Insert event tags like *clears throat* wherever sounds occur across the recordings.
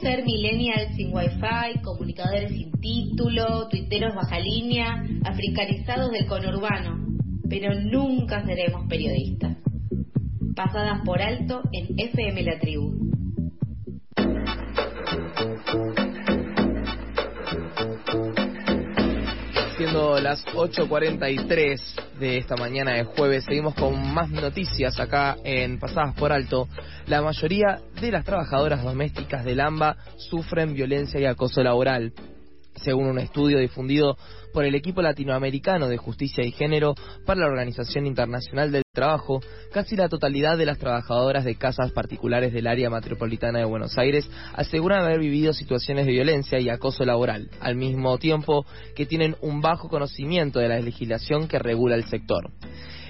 Ser millennials sin wifi, comunicadores sin título, tuiteros baja línea, africanizados del conurbano, pero nunca seremos periodistas. Pasadas por alto en FM La Tribu. Siendo las 8.43 de esta mañana de jueves, seguimos con más noticias acá en Pasadas por Alto. La mayoría de las trabajadoras domésticas del AMBA sufren violencia y acoso laboral según un estudio difundido por el equipo latinoamericano de justicia y género para la Organización Internacional del Trabajo, casi la totalidad de las trabajadoras de casas particulares del área metropolitana de Buenos Aires aseguran haber vivido situaciones de violencia y acoso laboral, al mismo tiempo que tienen un bajo conocimiento de la legislación que regula el sector.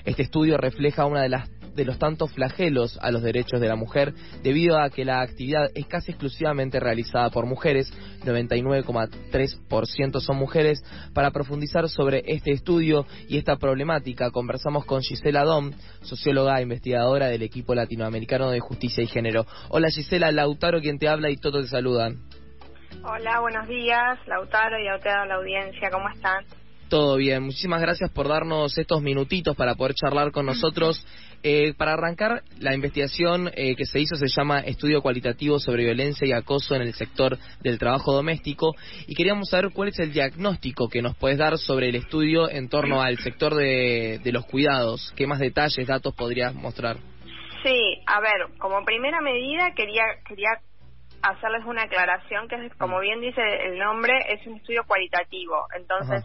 Este estudio refleja una de las de los tantos flagelos a los derechos de la mujer debido a que la actividad es casi exclusivamente realizada por mujeres, 99,3% son mujeres. Para profundizar sobre este estudio y esta problemática conversamos con Gisela Dom, socióloga e investigadora del equipo latinoamericano de justicia y género. Hola Gisela, Lautaro quien te habla y todos te saludan. Hola, buenos días, Lautaro y a toda la audiencia, ¿cómo están? Todo bien, muchísimas gracias por darnos estos minutitos para poder charlar con nosotros. *laughs* Eh, para arrancar, la investigación eh, que se hizo se llama Estudio Cualitativo sobre Violencia y Acoso en el Sector del Trabajo Doméstico y queríamos saber cuál es el diagnóstico que nos puedes dar sobre el estudio en torno al sector de, de los cuidados. ¿Qué más detalles, datos podrías mostrar? Sí, a ver, como primera medida quería, quería hacerles una aclaración que, como mm. bien dice el nombre, es un estudio cualitativo. Entonces,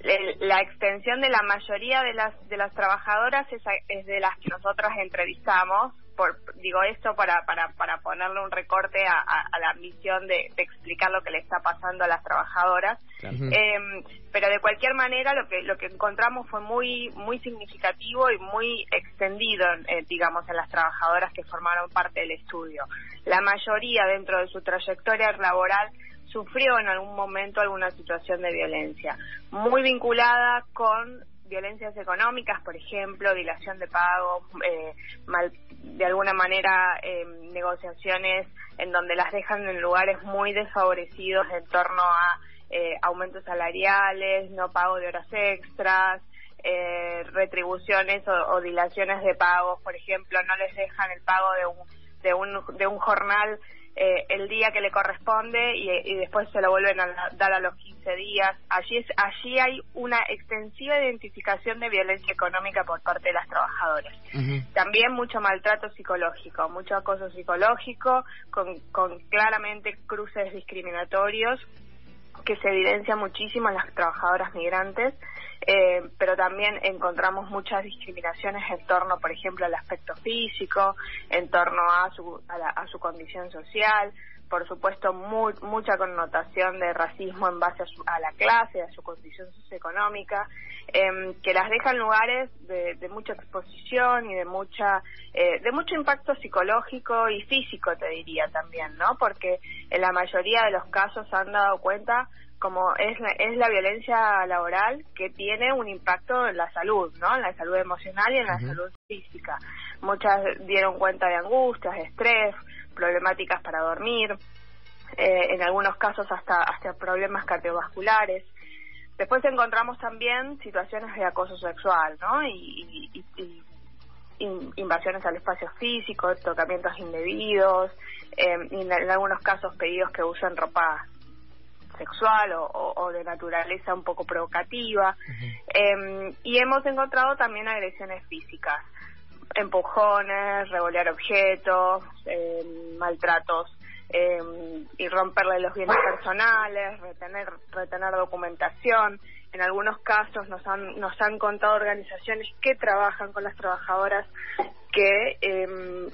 la extensión de la mayoría de las de las trabajadoras es, de las que nosotras entrevistamos por, digo esto para, para, para ponerle un recorte a, la misión de, explicar lo que le está pasando a las trabajadoras. Em, pero de cualquier manera lo que lo que encontramos fue muy muy significativo y muy extendido eh, digamos en las trabajadoras que formaron parte del estudio. La mayoría dentro de su trayectoria laboral sufrió en algún momento alguna situación de violencia, muy vinculada con violencias económicas, por ejemplo, dilación de pago, eh, mal, de alguna manera eh, negociaciones en donde las dejan en lugares muy desfavorecidos en torno a eh, aumentos salariales, no pago de horas extras, eh, retribuciones o, o, dilaciones de pagos, por ejemplo, no les dejan el pago de un, de un, de un jornal eh, el día que le corresponde y, después se lo vuelven a dar a los 15 días. Allí, es, allí hay una extensiva identificación de violencia económica por parte de las trabajadoras. También mucho maltrato psicológico, mucho acoso psicológico, con, con claramente cruces discriminatorios que se evidencia muchísimo en las trabajadoras migrantes eh, pero también encontramos muchas discriminaciones en torno, por ejemplo, al aspecto físico, en torno a su, a, su condición social, por supuesto, mucha connotación de racismo en base a, la clase, a su condición socioeconómica, eh, que las deja en lugares de, mucha exposición y de mucha eh, de mucho impacto psicológico y físico, te diría también, ¿no? Porque en la mayoría de los casos han dado cuenta como es la, es la violencia laboral que tiene un impacto en la salud, ¿no? En la salud emocional y en la salud física. Muchas dieron cuenta de angustias, de estrés, problemáticas para dormir, eh, en algunos casos hasta, hasta problemas cardiovasculares. Después encontramos también situaciones de acoso sexual, ¿no? Y, invasiones al espacio físico, tocamientos indebidos, eh, y en, algunos casos pedidos que usen ropa sexual o, de naturaleza un poco provocativa. Em, y hemos encontrado también agresiones físicas, empujones, revolear objetos, em, maltratos em, y romperle los bienes personales, retener, retener documentación. En algunos casos nos han, nos han contado organizaciones que trabajan con las trabajadoras que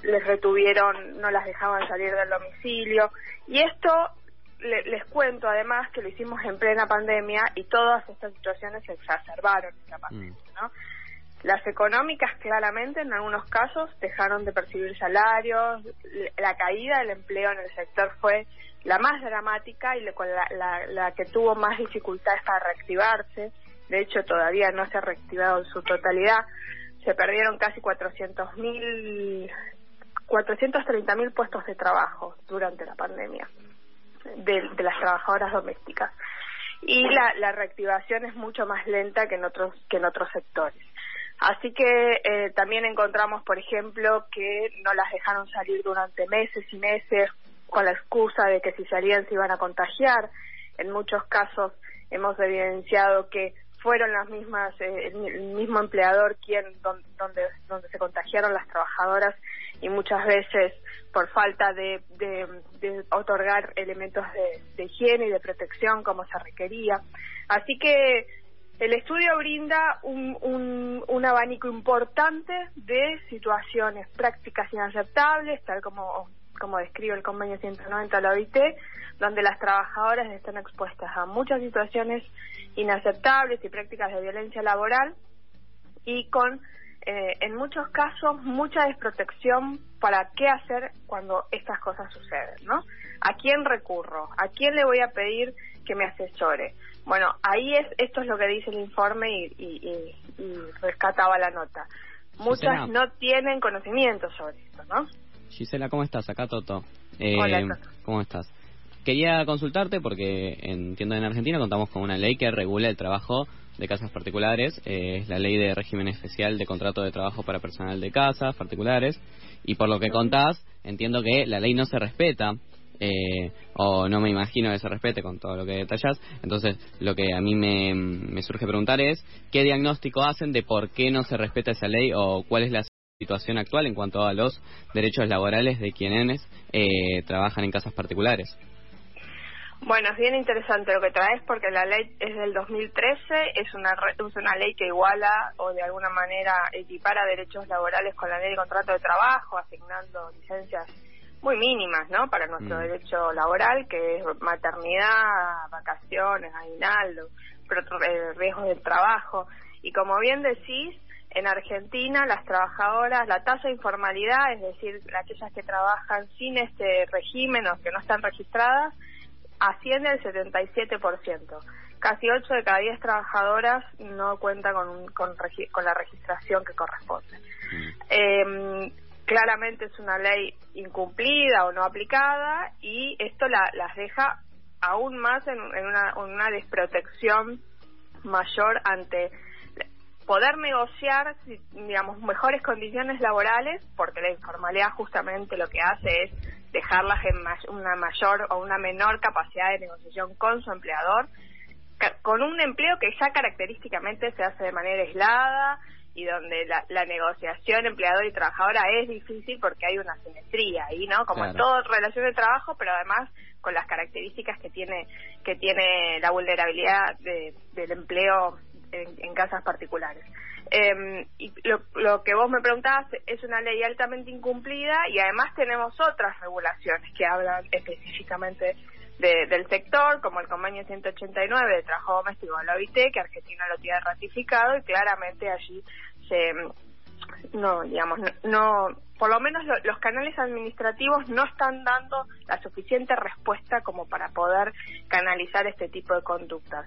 les retuvieron, no las dejaban salir del domicilio. Y esto les cuento además que lo hicimos en plena pandemia y todas estas situaciones se exacerbaron en la pandemia, mm. ¿no? Las económicas claramente en algunos casos dejaron de percibir salarios, la caída del empleo en el sector fue la más dramática y la, la, que tuvo más dificultades para reactivarse, de hecho todavía no se ha reactivado en su totalidad, se perdieron casi 400.000 430.000 puestos de trabajo durante la pandemia. de, las trabajadoras domésticas. Y la, la reactivación es mucho más lenta que en otros, que en otros sectores. Así que eh, también encontramos, por ejemplo, que no las dejaron salir durante meses y meses con la excusa de que si salían se iban a contagiar. En muchos casos hemos evidenciado que fueron las mismas, eh, el, mismo empleador quien donde, donde se contagiaron las trabajadoras y muchas veces por falta de, de, otorgar elementos de higiene y de protección como se requería. Así que el estudio brinda un, un, un, abanico importante de situaciones prácticas inaceptables, tal como, como describe el convenio 190 de la OIT, donde las trabajadoras están expuestas a muchas situaciones inaceptables y prácticas de violencia laboral y con, eh, en muchos casos, mucha desprotección para qué hacer cuando estas cosas suceden, ¿no? ¿A quién recurro? ¿A quién le voy a pedir que me asesore? Bueno, ahí es esto es lo que dice el informe y, rescataba la nota. Muchas no tienen conocimiento sobre esto, ¿no? Gisela, ¿cómo estás? Acá Toto. Eh, Hola, ¿Cómo estás? Quería consultarte porque entiendo en Argentina contamos con una ley que regula el trabajo de casas particulares, eh, es la ley de régimen especial de contrato de trabajo para personal de casas particulares, y por lo que contás, entiendo que la ley no se respeta eh, o no me imagino que se respete con todo lo que detallas. Entonces, lo que a mí me, me surge preguntar es, ¿qué diagnóstico hacen de por qué no se respeta esa ley o cuál es la situación actual en cuanto a los derechos laborales de quienes eh, trabajan en casas particulares? Bueno, es bien interesante lo que traes porque la ley es del 2013, es una, es una ley que iguala o de alguna manera equipara derechos laborales con la ley de contrato de trabajo, asignando licencias muy mínimas, ¿no? Para nuestro mm. derecho laboral, que es maternidad, vacaciones, aguinaldo, eh, riesgos del trabajo. Y como bien decís, en Argentina las trabajadoras, la tasa de informalidad, es decir, aquellas que trabajan sin este régimen o que no están registradas, asciende al 77%. Casi 8 de cada 10 trabajadoras no cuentan con, con, con la registración que corresponde. Mm. Eh, claramente es una ley incumplida o no aplicada y esto la, las deja aún más en, una, una desprotección mayor ante poder negociar, digamos, mejores condiciones laborales, porque la informalidad justamente lo que hace es dejarlas en una mayor o una menor capacidad de negociación con su empleador, con un empleo que ya característicamente se hace de manera aislada, y donde la, la, negociación empleador y trabajadora es difícil porque hay una simetría ahí, ¿no? Como en toda relación de trabajo, pero además con las características que tiene que tiene la vulnerabilidad del empleo en, casas particulares. Eh, y lo, lo que vos me preguntabas es una ley altamente incumplida y además tenemos otras regulaciones que hablan específicamente del sector, como el convenio 189 de trabajo doméstico de la OIT, que Argentina lo tiene ratificado y claramente allí se no digamos no, por lo menos los canales administrativos no están dando la suficiente respuesta como para poder canalizar este tipo de conductas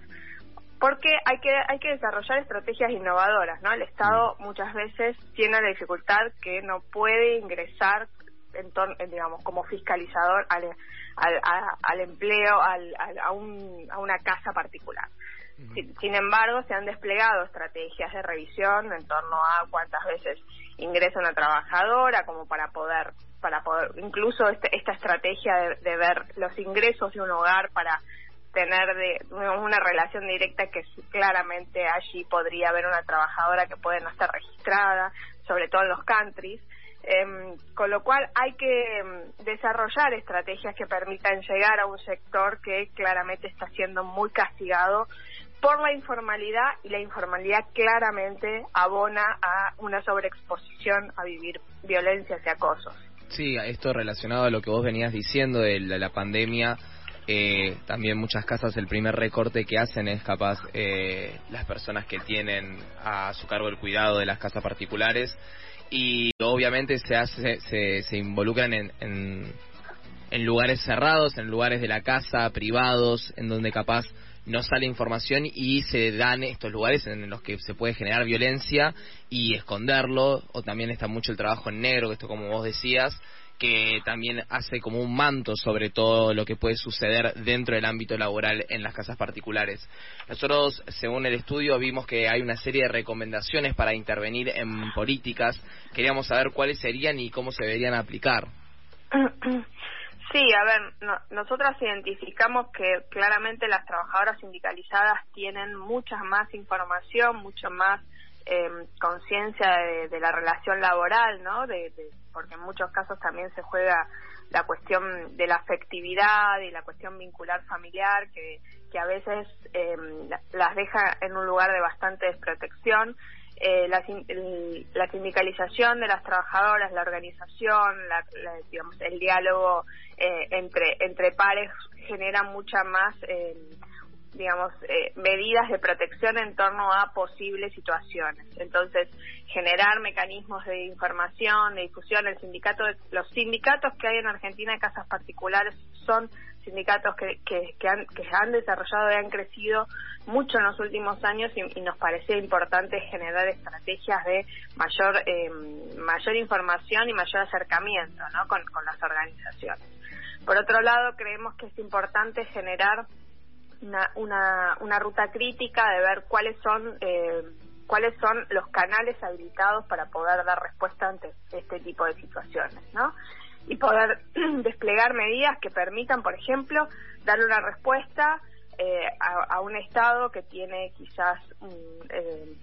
porque hay que hay que desarrollar estrategias innovadoras no el Estado mm. muchas veces tiene la dificultad que no puede ingresar en digamos como fiscalizador al, al, al empleo, al, a, un, a una casa particular. Sin, embargo, se han desplegado estrategias de revisión en torno a cuántas veces ingresa una trabajadora, como para poder, para poder, incluso este, esta estrategia de, ver los ingresos de un hogar para tener de, una relación directa que claramente allí podría haber una trabajadora que puede no estar registrada, sobre todo en los countries, Em, con lo cual hay que em, desarrollar estrategias que permitan llegar a un sector que claramente está siendo muy castigado por la informalidad y la informalidad claramente abona a una sobreexposición a vivir violencias y acosos. Sí, esto relacionado a lo que vos venías diciendo de la, pandemia, eh, también muchas casas el primer recorte que hacen es capaz eh, las personas que tienen a su cargo el cuidado de las casas particulares y obviamente se hace se, se involucran en, en, lugares cerrados, en lugares de la casa, privados, en donde capaz no sale información y se dan estos lugares en los que se puede generar violencia y esconderlo, o también está mucho el trabajo en negro, que esto como vos decías, que también hace como un manto sobre todo lo que puede suceder dentro del ámbito laboral en las casas particulares. Nosotros, según el estudio, vimos que hay una serie de recomendaciones para intervenir en políticas. Queríamos saber cuáles serían y cómo se deberían aplicar. *clears throat* Sí, a ver, nosotras identificamos que claramente las trabajadoras sindicalizadas tienen mucha más información, mucho más eh, conciencia de, la relación laboral, ¿no? De, porque en muchos casos también se juega la cuestión de la afectividad y la cuestión vincular familiar que, que a veces eh, las deja en un lugar de bastante desprotección. Eh, la, la, sindicalización de las trabajadoras, la organización, la, digamos, el diálogo eh, entre, entre pares genera mucha más, eh, digamos, eh, medidas de protección en torno a posibles situaciones. Entonces, generar mecanismos de información, de discusión, el sindicato, los sindicatos que hay en Argentina de casas particulares son sindicatos que, que, que, han, que han desarrollado y han crecido mucho en los últimos años y, nos parecía importante generar estrategias de mayor eh, mayor información y mayor acercamiento ¿no? con las organizaciones. Por otro lado, creemos que es importante generar una, una, una ruta crítica de ver cuáles son eh, cuáles son los canales habilitados para poder dar respuesta ante este tipo de situaciones, ¿no? y poder *clears throat* desplegar medidas que permitan, por ejemplo, darle una respuesta eh, a, un Estado que tiene quizás eh,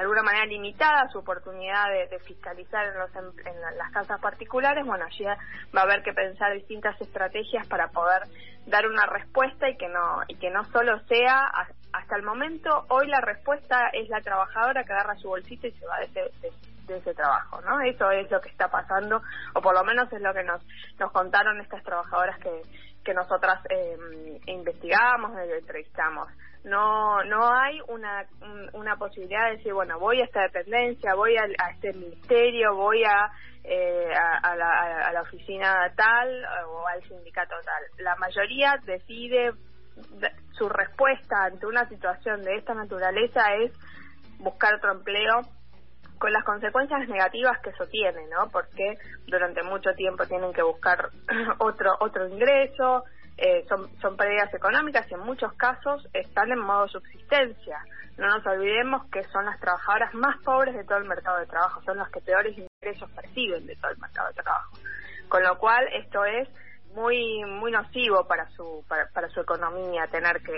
de alguna manera limitada su oportunidad de, fiscalizar en, los, en, las casas particulares, bueno, allí va a haber que pensar distintas estrategias para poder dar una respuesta y que no y que no solo sea hasta el momento hoy la respuesta es la trabajadora que agarra su bolsita y se va de ese, de ese trabajo, ¿no? Eso es lo que está pasando, o por lo menos es lo que nos, nos contaron estas trabajadoras que, que nosotras eh, investigamos, entrevistamos. No, no hay una, una posibilidad de decir, bueno, voy a esta dependencia, voy a, este ministerio, voy a, eh, a, la, a la oficina tal o al sindicato tal. La mayoría decide su respuesta ante una situación de esta naturaleza es buscar otro empleo con las consecuencias negativas que eso tiene, ¿no? Porque durante mucho tiempo tienen que buscar *clears throat* otro otro ingreso, eh, son, son pérdidas económicas y en muchos casos están en modo subsistencia. No nos olvidemos que son las trabajadoras más pobres de todo el mercado de trabajo, son las que peores ingresos perciben de todo el mercado de trabajo. Con lo cual esto es muy muy nocivo para su para, para su economía tener que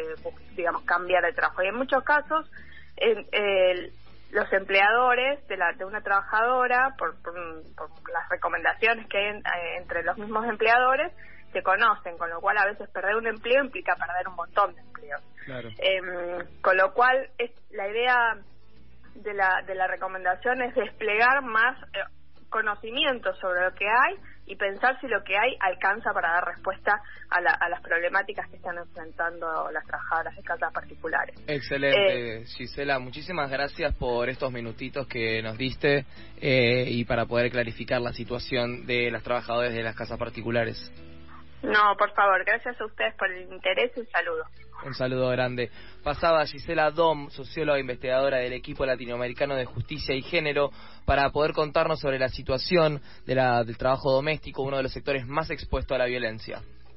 digamos cambiar de trabajo y en muchos casos el, los empleadores de, la, de una trabajadora, por, las recomendaciones que hay eh, entre los mismos empleadores, se conocen, con lo cual a veces perder un empleo implica perder un montón de empleos. Em, con lo cual, es, la idea de la, de la recomendación es desplegar más eh, conocimiento sobre lo que hay y pensar si lo que hay alcanza para dar respuesta a, las problemáticas que están enfrentando las trabajadoras de casas particulares. Excelente, eh, Gisela. Muchísimas gracias por estos minutitos que nos diste eh, y para poder clarificar la situación de las trabajadoras de las casas particulares. No, por favor, gracias a ustedes por el interés y un saludo. Un saludo grande. Pasaba Gisela Dom, socióloga e investigadora del equipo latinoamericano de justicia y género, para poder contarnos sobre la situación de la, del trabajo doméstico, uno de los sectores más expuestos a la violencia.